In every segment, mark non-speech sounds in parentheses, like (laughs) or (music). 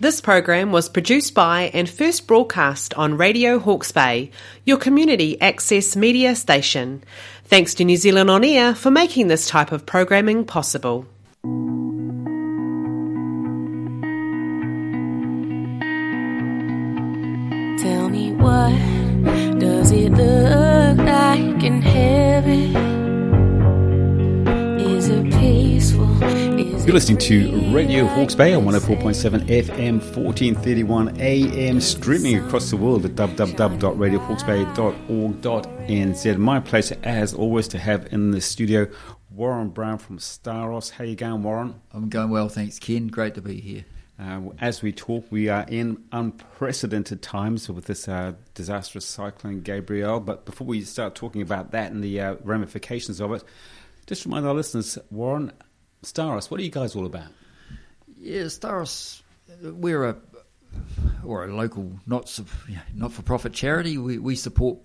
This program was produced by and first broadcast on Radio Hawke's Bay, your community access media station. Thanks to New Zealand On Air for making this type of programming possible. Tell me what does it look like in heaven? Is it peaceful? You're listening to? Radio Hawke's Bay on 104.7 FM, 1431 AM, streaming across the world at www.radiohawksbay.org.nz. My pleasure, as always, to have in the studio Warren Brown from Staros. How you going, Warren? I'm going well, thanks, Ken. Great to be here. Uh, as we talk, we are in unprecedented times with this uh, disastrous cyclone Gabrielle. But before we start talking about that and the uh, ramifications of it, just remind our listeners, Warren, Staros, what are you guys all about? Yeah, Staros, we're a or a local not not for profit charity. We we support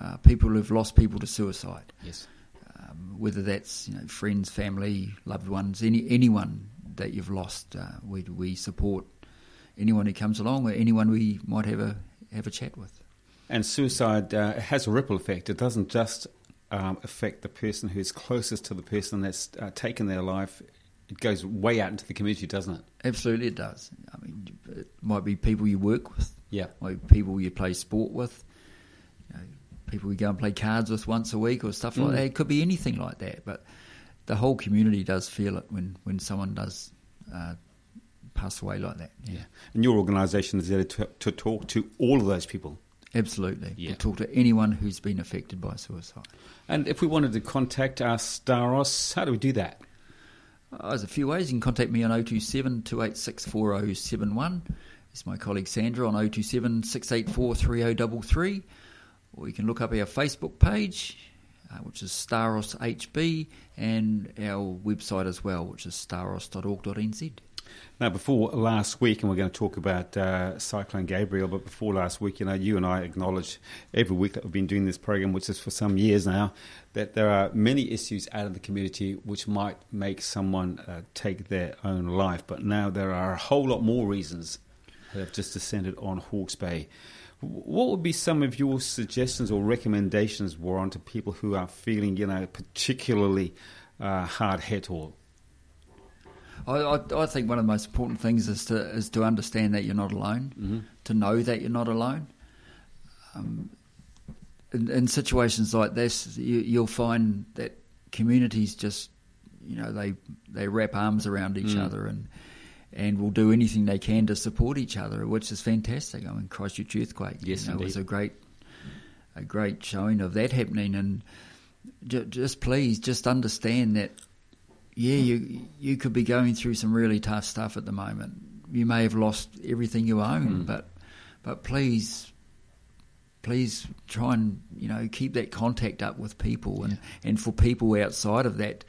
uh, people who've lost people to suicide, Yes. um, whether that's you know friends, family, loved ones, any anyone that you've lost. Uh, we we support anyone who comes along or anyone we might have a have a chat with. And suicide uh, has a ripple effect. It doesn't just um, affect the person who's closest to the person that's uh, taken their life. It goes way out into the community, doesn't it? Absolutely, it does. I mean, it might be people you work with. Yeah. like people you play sport with, you know, people you go and play cards with once a week or stuff Mm. like that. It could be anything like that, but the whole community does feel it when, when someone does uh, pass away like that. Yeah, And your organisation is there to, to talk to all of those people. Absolutely. Yeah. To talk to anyone who's been affected by suicide. And if we wanted to contact our Staros, how do we do that? Uh, there's a few ways. You can contact me on 027 286 4071. It's my colleague Sandra on 027 684 3033. Or you can look up our Facebook page, uh, which is Staros HB, and our website as well, which is staros.org.nz. Now, before last week, and we're going to talk about uh, Cyclone Gabrielle, but before last week, you know, you and I acknowledge every week that we've been doing this program, which is for some years now, that there are many issues out in the community which might make someone uh, take their own life. But now there are a whole lot more reasons that have just descended on Hawke's Bay. What would be some of your suggestions or recommendations, Warren, to people who are feeling, you know, particularly uh, hard hit or I, I, I think one of the most important things is to is to understand that you're not alone, to know that you're not alone. Um, in, in situations like this, you, you'll find that communities just, you know, they they wrap arms around each other and and will do anything they can to support each other, which is fantastic. I mean, Christchurch earthquake, Yes, you know, was a great a great showing of that happening, and ju- just please just understand that yeah, you you could be going through some really tough stuff at the moment. You may have lost everything you own, hmm. but but please please try and you know keep that contact up with people and, and for people outside of that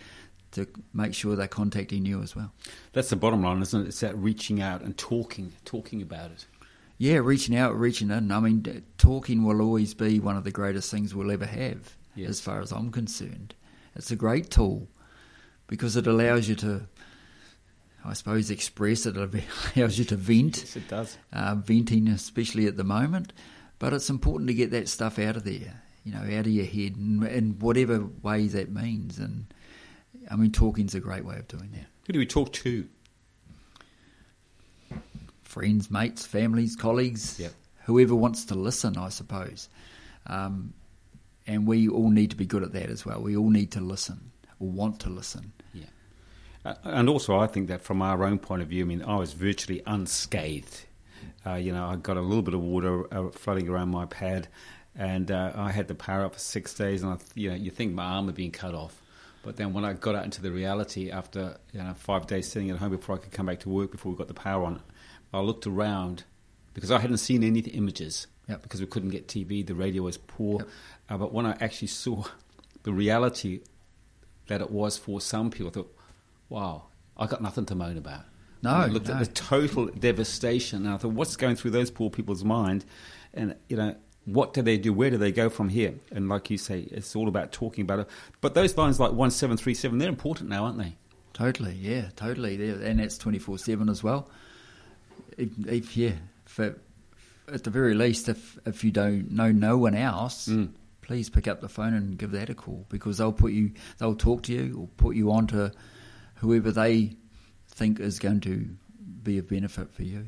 to make sure they're contacting you as well. That's the bottom line, isn't it? It's that reaching out and talking, talking about it. Yeah, reaching out, reaching in. I mean, talking will always be one of the greatest things we'll ever have, Yes. as far as I'm concerned. It's a great tool because it allows you to, I suppose, express it. It allows you to vent. Yes, it does. Uh, venting, especially at the moment. But it's important to get that stuff out of there, you know, out of your head, in, in whatever way that means. And I mean, talking's a great way of doing that. Who do we talk to? friends, mates, families, colleagues, Yep. whoever wants to listen, I suppose. Um, and we all need to be good at that as well. We all need to listen or want to listen. Yeah. Uh, and also, I think that from our own point of view, I mean, I was virtually unscathed. Uh, you know, I got a little bit of water uh, flooding around my pad, and uh, I had the power up for six days. And I, you know, you think my arm had been cut off, but then when I got out into the reality after you know five days sitting at home before I could come back to work before we got the power on, I looked around because I hadn't seen any images Yep. because we couldn't get TV. The radio was poor, Yep. uh, but when I actually saw (laughs) the reality that it was for some people, I thought, wow, I got nothing to moan about. No, And I looked no. at the total devastation, and I thought, what's going through those poor people's mind? And, you know, what do they do? Where do they go from here? And like you say, it's all about talking about it. But those lines like 1737, they're important now, aren't they? Totally, yeah, totally. And that's 24 7 as well. if, if yeah, for, at the very least, if if you don't know no one else, Mm. Please pick up the phone and give that a call because they'll put you, they'll talk to you or put you on to whoever they think is going to be of benefit for you.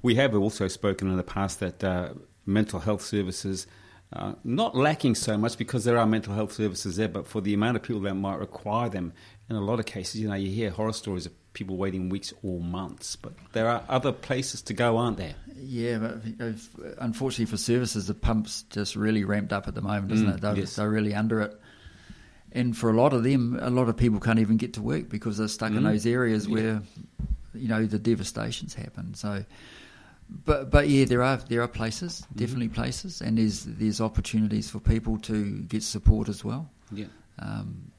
We have also spoken in the past that uh, mental health services uh, not lacking so much because there are mental health services there, but for the amount of people that might require them, in a lot of cases, you know, you hear horror stories of people waiting weeks or months. But there are other places to go, aren't there? Yeah, but unfortunately for services, the pump's just really ramped up at the moment, isn't Mm, it? They're, yes. they're really under it. And for a lot of them, a lot of people can't even get to work because they're stuck in Mm. those areas Yeah. where, you know, the devastations happen. So, but but yeah, there are there are places, Mm-hmm. definitely places, and there's there's opportunities for people to get support as well. Yeah. Um,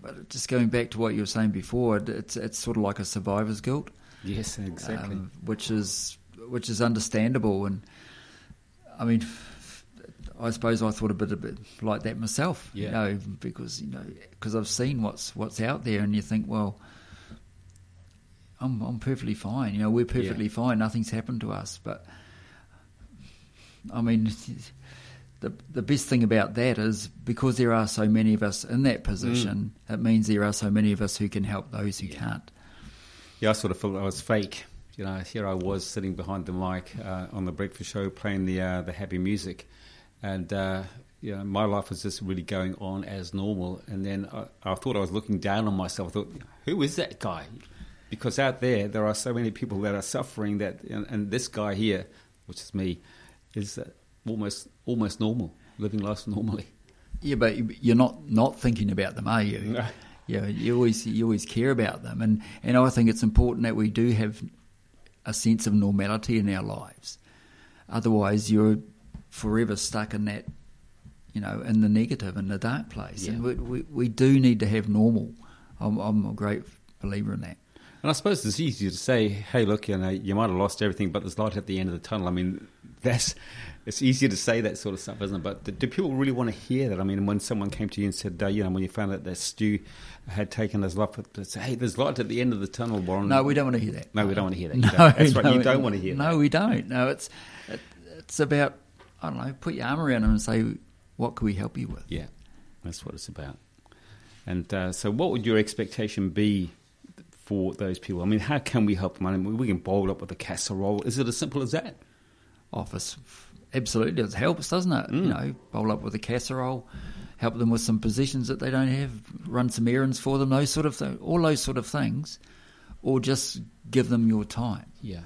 but just going back to what you were saying before, it's it's sort of like a survivor's guilt Yes, exactly. um, which is which is understandable. And I mean, I suppose I thought a bit a bit like that myself. You Yeah. know, because you know, because I've seen what's what's out there, and you think, well. I'm I'm perfectly fine. You know, we're perfectly fine. Nothing's happened to us. But I mean, the the best thing about that is because there are so many of us in that position, it means there are so many of us who can help those who can't. Yeah, I sort of felt I was fake. You know, here I was sitting behind the mic uh, on the breakfast show playing the uh, the happy music, and uh, you know, my life was just really going on as normal. And then I, I thought I was looking down on myself. I thought, who is that guy? Because out there, there are so many people that are suffering that, and, and this guy here, which is me, is uh, almost almost normal, living life normally. Yeah, but you're not not thinking about them, are you? No. Yeah, you always you always care about them, and and I think it's important that we do have a sense of normality in our lives. Otherwise, you're forever stuck in that, you know, in the negative, in the dark place. And we, we we do need to have normal. I'm, I'm a great believer in that. And I suppose it's easier to say, "Hey, look, you know, you might have lost everything, but there's light at the end of the tunnel." I mean, (laughs) that's it's easier to say that sort of stuff, isn't it? But do, do people really want to hear that? I mean, when someone came to you and said, uh, "You know, when you found out that Stu had taken his life," to say, "Hey, there's light at the end of the tunnel, Warren." No, we don't want to hear that. No, we don't want to hear that. (laughs) No. That's right. no, You don't want to hear no, that. we don't. No, it's it, it's about I don't know. Put your arm around them and say, "What can we help you with?" Yeah, that's what it's about. And uh, so, what would your expectation be for those people? I mean, how can we help them? I mean, we can bowl up with a casserole. Is it as simple as that? office. Absolutely, it helps, doesn't it? You Mm. know, bowl up with a casserole, help them with some positions that they don't have, run some errands for them, those sort of things, all those sort of things, or just give them your time. Yeah.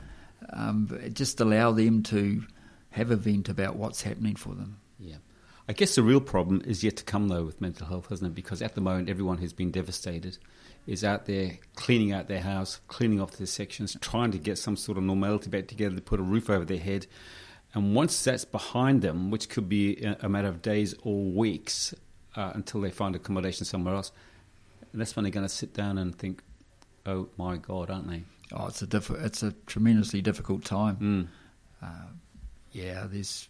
Um, just allow them to have a vent about what's happening for them. Yeah. I guess the real problem is yet to come, though, with mental health, hasn't it? Because at the moment, everyone who's been devastated is out there cleaning out their house, cleaning off their sections, trying to get some sort of normality back together to put a roof over their head. And once that's behind them, which could be a matter of days or weeks uh, until they find accommodation somewhere else, that's when they're going to sit down and think, oh my God, aren't they? Oh, it's a diff- it's a tremendously difficult time. Mm. Uh, yeah, there's.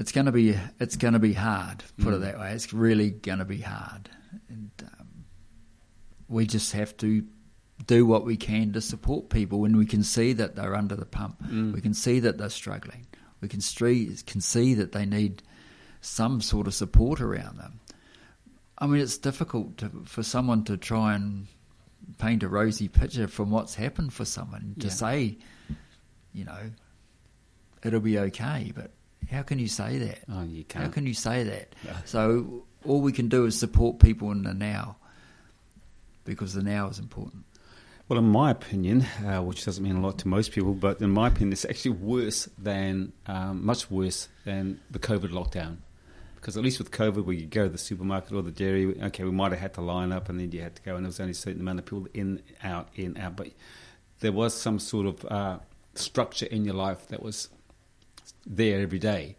It's going to be it's going to be hard. Put it Mm. that way. It's really going to be hard, and um, we just have to do what we can to support people when we can see that they're under the pump. Mm. We can see that they're struggling. We can stre- can see that they need some sort of support around them. I mean, it's difficult to, for someone to try and paint a rosy picture from what's happened for someone to Yeah. say, you know, it'll be okay. But how can you say that? Oh, you How can't. can you say that? No. So all we can do is support people in the now, because the now is important. Well, in my opinion, uh, which doesn't mean a lot to most people, but in my opinion, it's actually worse than, um, much worse than the COVID lockdown. Because at least with COVID, where you go to the supermarket or the dairy, okay, we might have had to line up and then you had to go, and there was only a certain amount of people in, out, in, out. But there was some sort of uh, structure in your life that was there every day.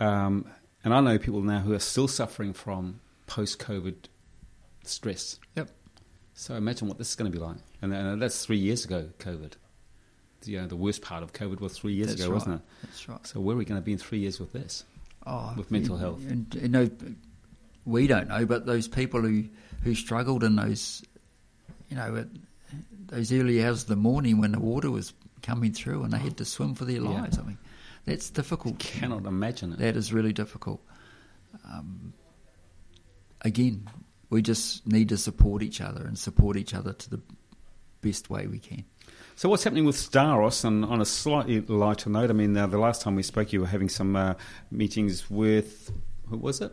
Um, and I know people now who are still suffering from post COVID stress. Yep. So imagine what this is going to be like. And, and that's three years ago, COVID. You know, the worst part of COVID was three years That's ago, right. wasn't it? That's right. So where are we going to be in three years with this? Oh, With mental health. and you know, we don't know, but those people who who struggled in those, you know, it, those early hours of the morning when the water was coming through and they had to swim for their Yeah. lives. I mean, that's difficult. Cannot imagine it. That is really difficult. Um, again, we just need to support each other and support each other to the best way we can. So what's happening with Staros? And on a slightly lighter note, I mean, uh, the last time we spoke, you were having some uh, meetings with who was it?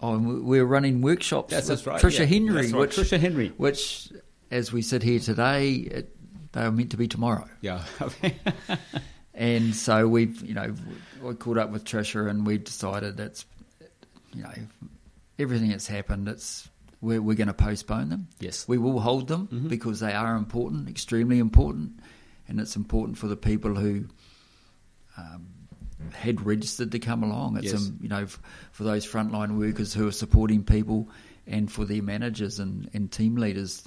Oh, and we- we're running workshops That's- with that's right, Trisha yeah. Henry, That's right, which Trisha Henry. which, as we sit here today, it, they are meant to be tomorrow. Yeah. (laughs) (laughs) And so we've, you know, we caught up with Trisha and we've decided that's, you know, everything that's happened, it's we're, we're going to postpone them. Yes. We will hold them because they are important, extremely important, and it's important for the people who um, had registered to come along. It's Yes. um, you know f- for those frontline workers who are supporting people, and for their managers and, and team leaders.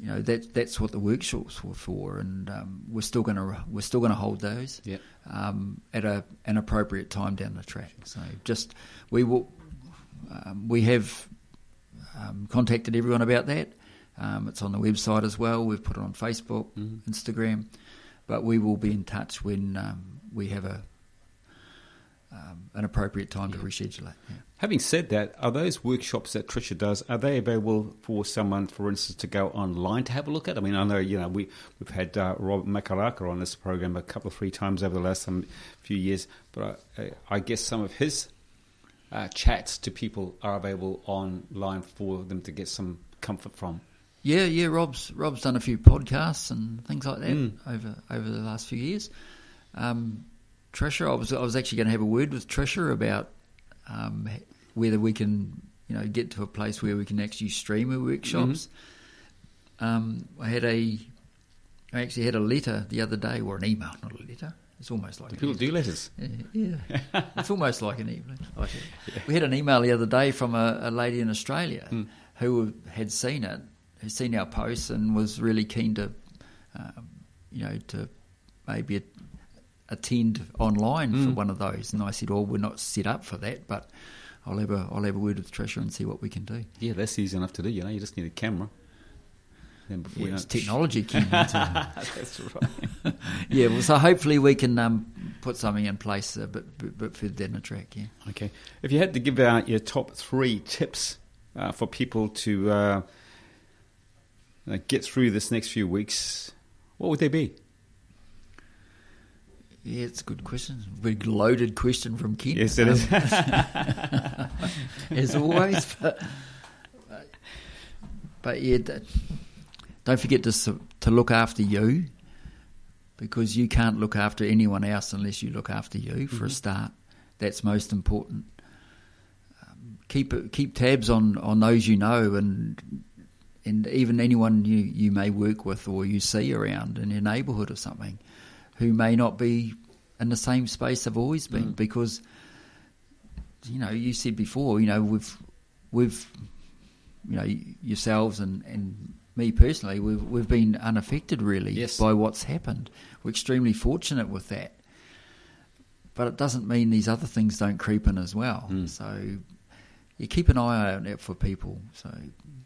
You know that that's what the workshops were for, and um, we're still going to we're still going to hold those Yep. um, at a an appropriate time down the track. So just we will um, we have um, contacted everyone about that. Um, it's on the website as well. We've put it on Facebook, Instagram, but we will be in touch when um, we have a um, an appropriate time to reschedule it. Yeah. Having said that, are those workshops that Trisha does are they available for someone, for instance, to go online to have a look at? I mean, I know you know we we've had uh, Rob Makaraka on this program a couple of three times over the last some few years, but I, I guess some of his uh, chats to people are available online for them to get some comfort from. Yeah, yeah. Rob's Rob's done a few podcasts and things like that over over the last few years. Um, Trisha, I was I was actually going to have a word with Trisha about um, whether we can you know get to a place where we can actually stream our workshops. Um, I had a I actually had a letter the other day, or an email, not a letter. It's almost like Do people do letters? yeah, yeah. (laughs) it's almost like an email. Like. We had an email the other day from a, a lady in Australia who had seen it, had seen our posts, and was really keen to, um, you know, to maybe a, attend online for one of those. And I said, "Well, we're not set up for that, but I'll have a I'll have a word with Trisha and see what we can do." Yeah, that's easy enough to do. You know, you just need a camera. Then before Yeah, it's it- technology. (laughs) That's right. yeah, well, so hopefully we can um, put something in place a bit, bit, bit further down the track. Yeah. Okay. If you had to give out your top three tips uh, for people to uh, uh, get through this next few weeks, what would they be? Yeah, it's a good question. Big loaded question from Ken. Yes, it is. (laughs) as always. But, but yeah, don't forget to to look after you, because you can't look after anyone else unless you look after you. For a start, that's most important. Um, keep keep tabs on, on those you know and and even anyone you, you may work with or you see around in your neighbourhood or something who may not be in the same space they've always been. Because you know you said before you know we've we've you know yourselves and and me personally we've we've been unaffected really Yes. by what's happened. We're extremely fortunate with that. But it doesn't mean these other things don't creep in as well. So you keep an eye out for people. So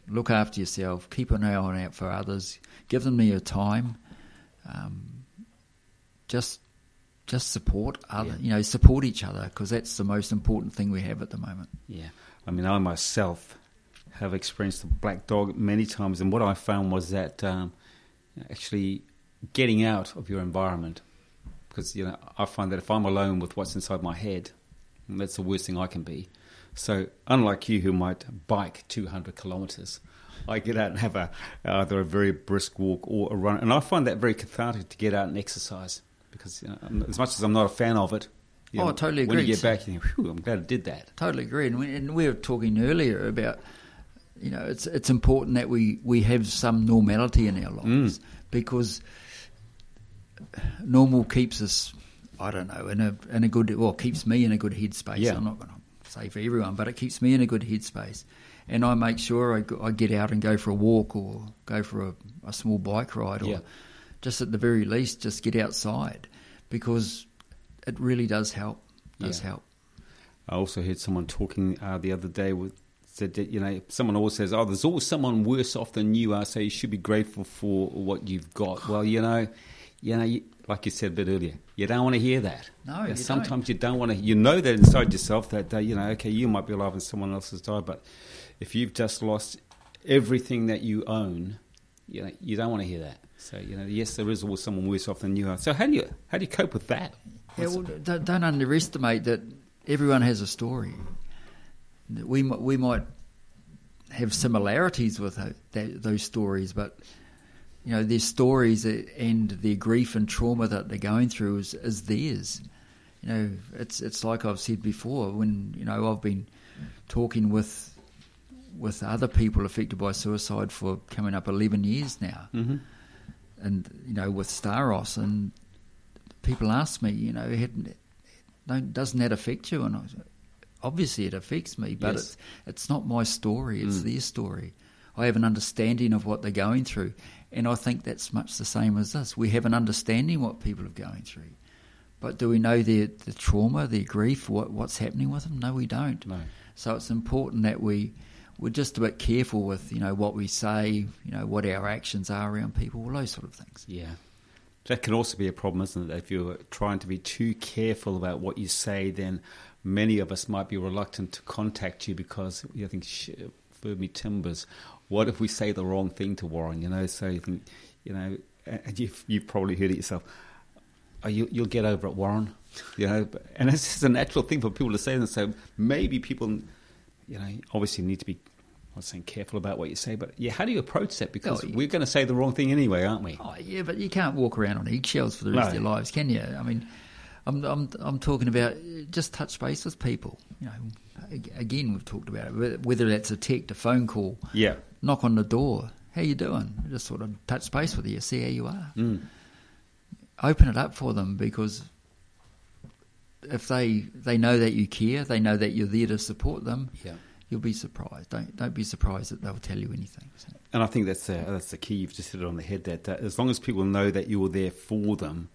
look after yourself. Keep an eye out for others. Give them your time. Um, just just support other Yeah. you know support each other because that's the most important thing we have at the moment Yeah. I mean, I myself have experienced the black dog many times, and what I found was that um, actually getting out of your environment, because you know, I find that if I'm alone with what's inside my head, that's the worst thing I can be. So, unlike you, who might bike 200 kilometers, I get out and have a either a very brisk walk or a run, and I find that very cathartic to get out and exercise. Because you know, as much as I'm not a fan of it, you Oh, I know, totally When you get back, you think, "Whew, I'm glad I did that." Totally agree. And we, and we were talking earlier about, you know, it's it's important that we, we have some normality in our lives mm. because normal keeps us, I don't know, in a in a good well keeps me in a good headspace. Yeah. I'm not going to say for everyone, but it keeps me in a good headspace. And I make sure I, I get out and go for a walk or go for a, a small bike ride or Yeah. Just at the very least just get outside because it really does help. Does Yeah. help. I also heard someone talking uh, the other day with said that, you know, someone always says, oh, there's always someone worse off than you are, so you should be grateful for what you've got. (sighs) Well, you know, you know, you, like you said a bit earlier, you don't want to hear that. No, You sometimes you don't want to. You know that inside yourself that you know, okay, you might be alive and someone else has died, but if you've just lost everything that you own, you know, you don't want to hear that. So you know, yes, there is always someone worse off than you are. So how do you how do you cope with that? Yeah, well, don't, don't underestimate that everyone has a story. We we might have similarities with that, those stories, but you know their stories and their grief and trauma that they're going through is, is theirs. You know, it's it's like I've said before. When you know I've been talking with with other people affected by suicide for coming up eleven years now, Mm-hmm. and you know with Staros, and people ask me, you know, "Hadn't- don't, doesn't that affect you? And I obviously it affects me, but Yes. it's it's not my story; it's Mm. their story. I have an understanding of what they're going through, and I think that's much the same as us. We have an understanding what people are going through, but do we know their the trauma, their grief, what what's happening with them? No, we don't. No. So it's important that we we're just a bit careful with you know what we say, you know what our actions are around people, all those sort of things. Yeah. That can also be a problem, isn't it? If you're trying to be too careful about what you say, then many of us might be reluctant to contact you because you think, for me timbers, what if we say the wrong thing to Warren? You know, so you think, you know, and you've, you've probably heard it yourself. Oh, you, you'll get over it, Warren. You know, and it's just a natural thing for people to say. And so maybe people, you know, obviously you need to be, I'm not saying careful about what you say, but yeah, how do you approach that? Because Oh, yeah. we're going to say the wrong thing anyway, aren't we? Oh yeah, but you can't walk around on eggshells for the rest of your lives, can you? I mean, I'm I'm I'm talking about uh, just touch base with people. You know, again we've talked about it. whether- Whether that's a text, a phone call, Yeah. knock on the door. How you doing? Just sort of touch base with you, see how you are. Mm. Open it up for them because if they they know that you care, they know that you're there to support them. Yeah. You'll be surprised. Don't don't be surprised that they'll tell you anything. So, And I think that's the, that's the key. You've just hit it on the head. That uh, as long as people know that you're there for them,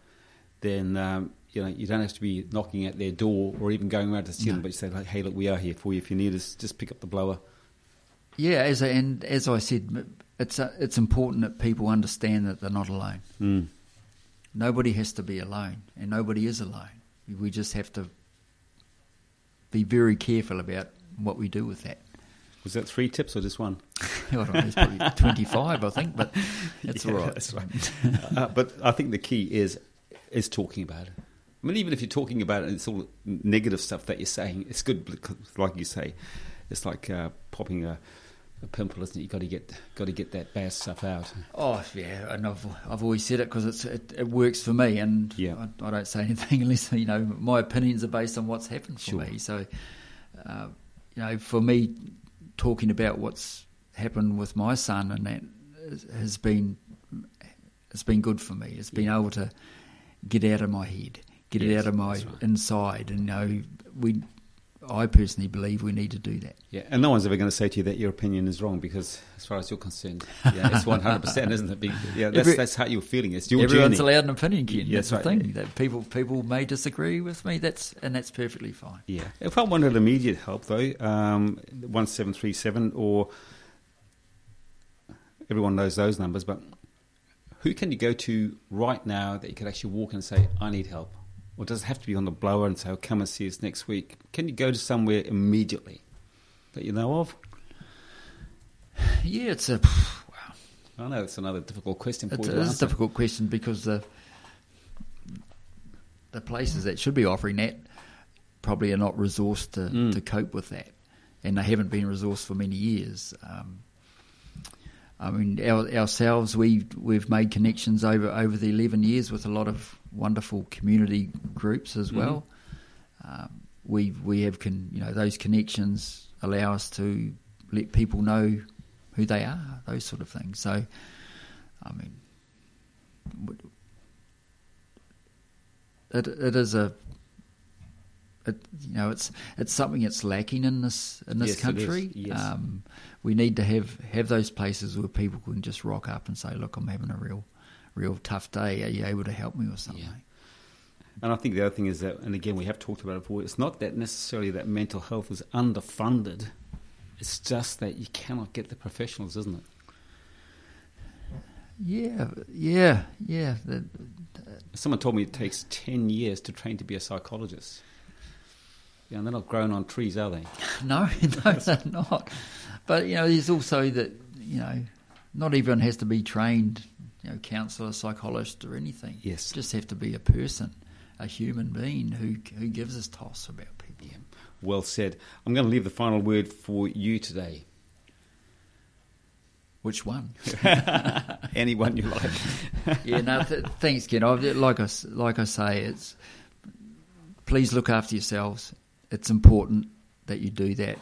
then um, you know you don't have to be knocking at their door or even going around to see them. No. But you say, like, "Hey, look, we are here for you. If you need us, just pick up the blower." Yeah, as I, and as I said, it's uh, it's important that people understand that they're not alone. Mm. Nobody has to be alone, and nobody is alone. We just have to be very careful about what we do with that. Was that three tips or just one? (laughs) I don't know, it's probably (laughs) twenty-five, I think, but (laughs) it's Yeah, all right. That's right. uh, but I think the key is is talking about it. I mean, even if you're talking about it, and it's all negative stuff that you're saying. It's good, because, like you say, it's like uh, popping a, a pimple, isn't it? You got to get got to get that bad stuff out. Oh yeah, and I've I've always said it because it's it, it works for me, and Yeah. I, I don't say anything (laughs) unless you know my opinions are based on what's happened for Sure. me. So, uh, you know, for me, talking about what's happened with my son and that has been it's been good for me. It's been able to get out of my head, get it out of my right. inside, and you know we. I personally believe we need to do that. Yeah, and no one's ever going to say to you that your opinion is wrong because, as far as you're concerned, yeah, it's one hundred percent, isn't it? Yeah, that's, Every- that's how you're feeling. It's your Everyone's journey. allowed an opinion, Ken. Yeah, that's that's the right. thing. That people people may disagree with me. That's and that's perfectly fine. Yeah. If I wanted immediate help, though, um, one seven three seven or everyone knows those numbers, but who can you go to right now that you could actually walk and say, "I need help"? Or does it have to be on the blower and say, oh, "Come and see us next week"? Can you go to somewhere immediately that you know of? Yeah, it's a wow. I know it's another difficult question for It's, you it to a difficult question because the the places that should be offering that probably are not resourced to, Mm. to cope with that, and they haven't been resourced for many years. Um, I mean, our, ourselves, we we've made connections over over the eleven years with a lot of wonderful community groups as well. Um, we we have con, you know those connections allow us to let people know who they are, those sort of things. So, I mean, it it is a it, you know it's it's something that's lacking in this in this Yes, it is. country. Yes. Um, we need to have have those places where people can just rock up and say, "Look, I'm having a real real tough day. Are you able to help me with something?" Yeah. And I think the other thing is that, and again, we have talked about it before, it's not that necessarily that mental health is underfunded. It's just that you cannot get the professionals, isn't it? Yeah, yeah, yeah. That, Someone told me it takes 10 years to train to be a psychologist. Yeah, and they're not growing on trees, are they? (laughs) no, (laughs) no, they're not. But you know, there's also that you know, not everyone has to be trained, you know, counsellor, psychologist, or anything. Yes. just have to be a person, a human being who who gives us toss about people. Yeah. Well said. I'm going to leave the final word for you today. Which one? (laughs) Anyone you like. (laughs) yeah, no, (laughs) th- thanks, Ken. I, like I like I say, it's please look after yourselves. It's important that you do that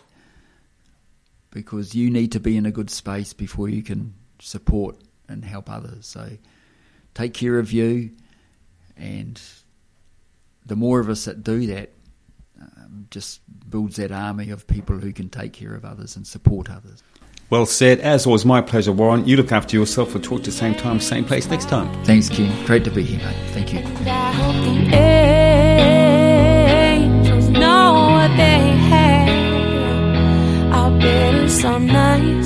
because you need to be in a good space before you can support and help others. So take care of you, and the more of us that do that, um, just builds that army of people who can take care of others and support others. Well said. As always, my pleasure, Warren. You look after yourself. We'll talk to the same time, same place next time. Thanks, Ken. Great to be here, mate. Thank you. And I hope the angels know what they have. I've been some nights up in